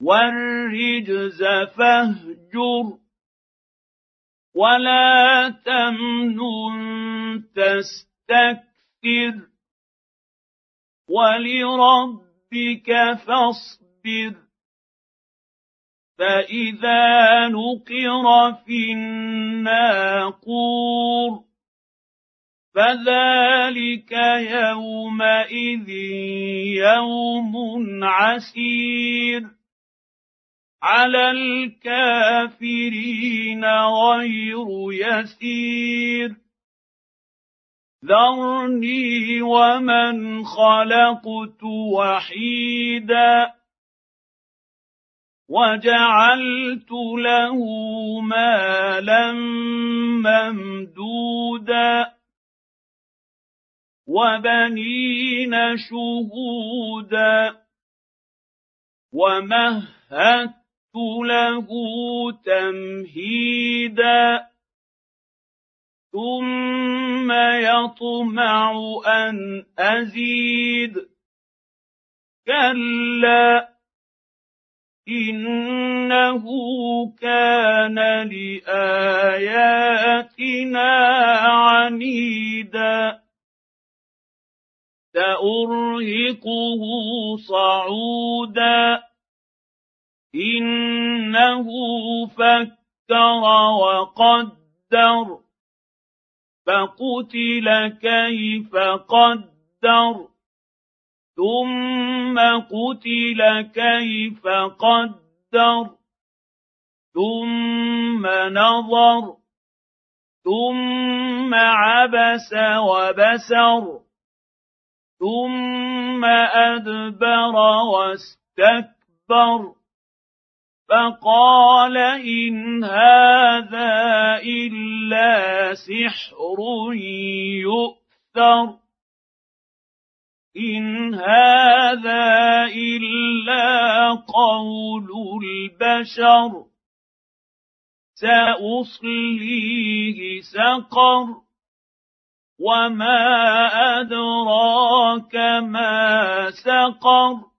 والرجز فاهجر ولا تمنن تستكثر ولربك فاصبر فإذا نقر في الناقور فذلك يومئذ يوم عسير على الكافرين غير يسير ذرني ومن خلقت وحيدا وجعلت له مالا ممدودا وبنين شهودا ومهدت له تمهيدا ثم يطمع أن أزيد. كلا إنه كان لآياتنا عنيدا. سأرهقه صعودا. إنه فكر وقدر فقتل كيف قدر ثم قتل كيف قدر ثم نظر ثم عبس وبسر ثم أدبر واستكبر. فقال إن هذا إلا سحر يؤثر. إن هذا إلا قول البشر. سأصليه سقر. وما أدراك ما سقر.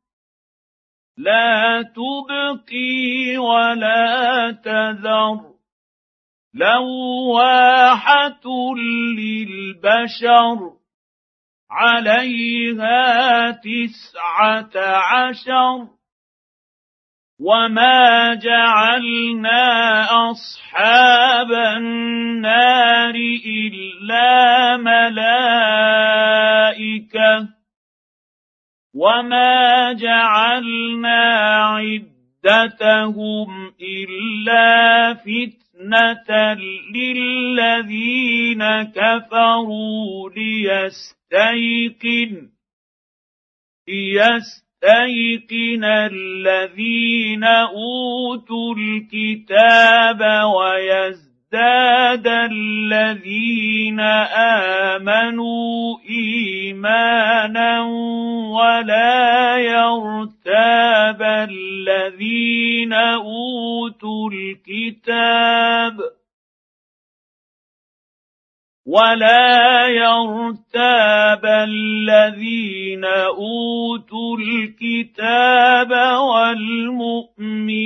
لا تبقي ولا تذر. لواحة للبشر عليها تسعة عشر. وما جعلنا أصحاب النار إلا ملائكة. وما جعلنا عدتهم الا فتنه للذين كفروا ليستيقن ليستيقن يستيقن الذين اوتوا الكتاب ويزداد الذين امنوا ايمانا ولا يرتاب الذين اوتوا الكتاب ولا يرتاب الذين اوتوا الكتاب والمؤمنون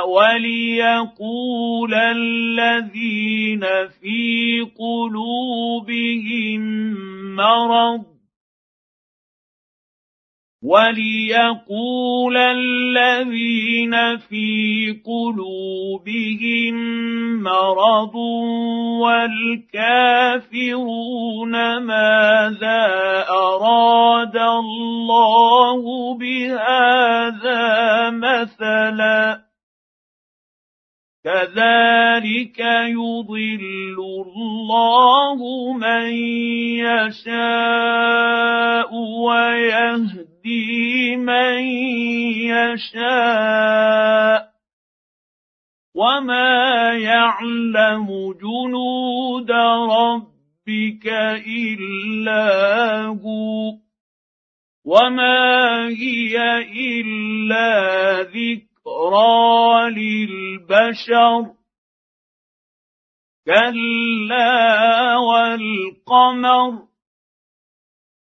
وليقول الذين في قلوبهم وليقول الذين في قلوبهم مرض والكافرون ماذا أراد الله بهذا مثلا كذلك يضل الله من يشاء ويهدي من يشاء وما يعلم جنود ربك إلا هو وما هي إلا ذكرى للبشر كلا والقمر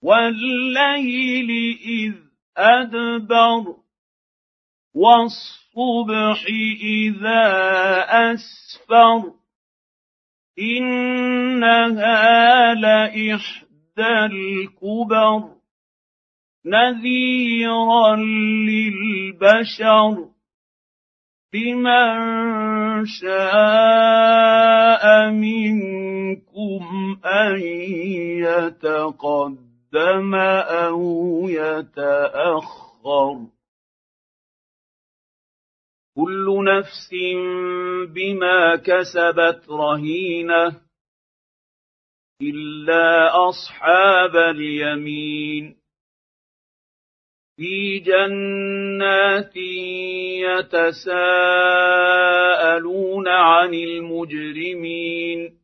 والليل إذ أدبر. والصبح إذا أسفر. إنها لإحدى الكبر. نذيرا للبشر. لمن شاء منكم أن يتقدم. أو يتأخر. كل نفس بما كسبت رهينة إلا أصحاب اليمين. في جنات يتساءلون عن المجرمين.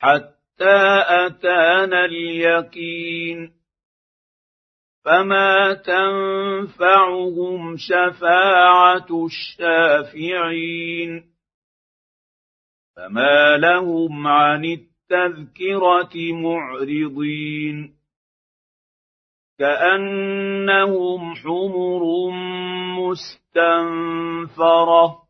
حتى اتانا اليقين فما تنفعهم شفاعه الشافعين فما لهم عن التذكره معرضين كانهم حمر مستنفره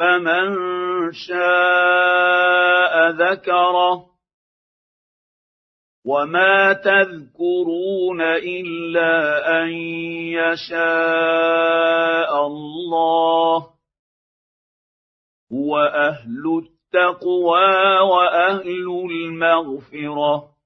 فمن شاء ذكره وما تذكرون إلا أن يشاء الله هو أهل التقوى وأهل المغفرة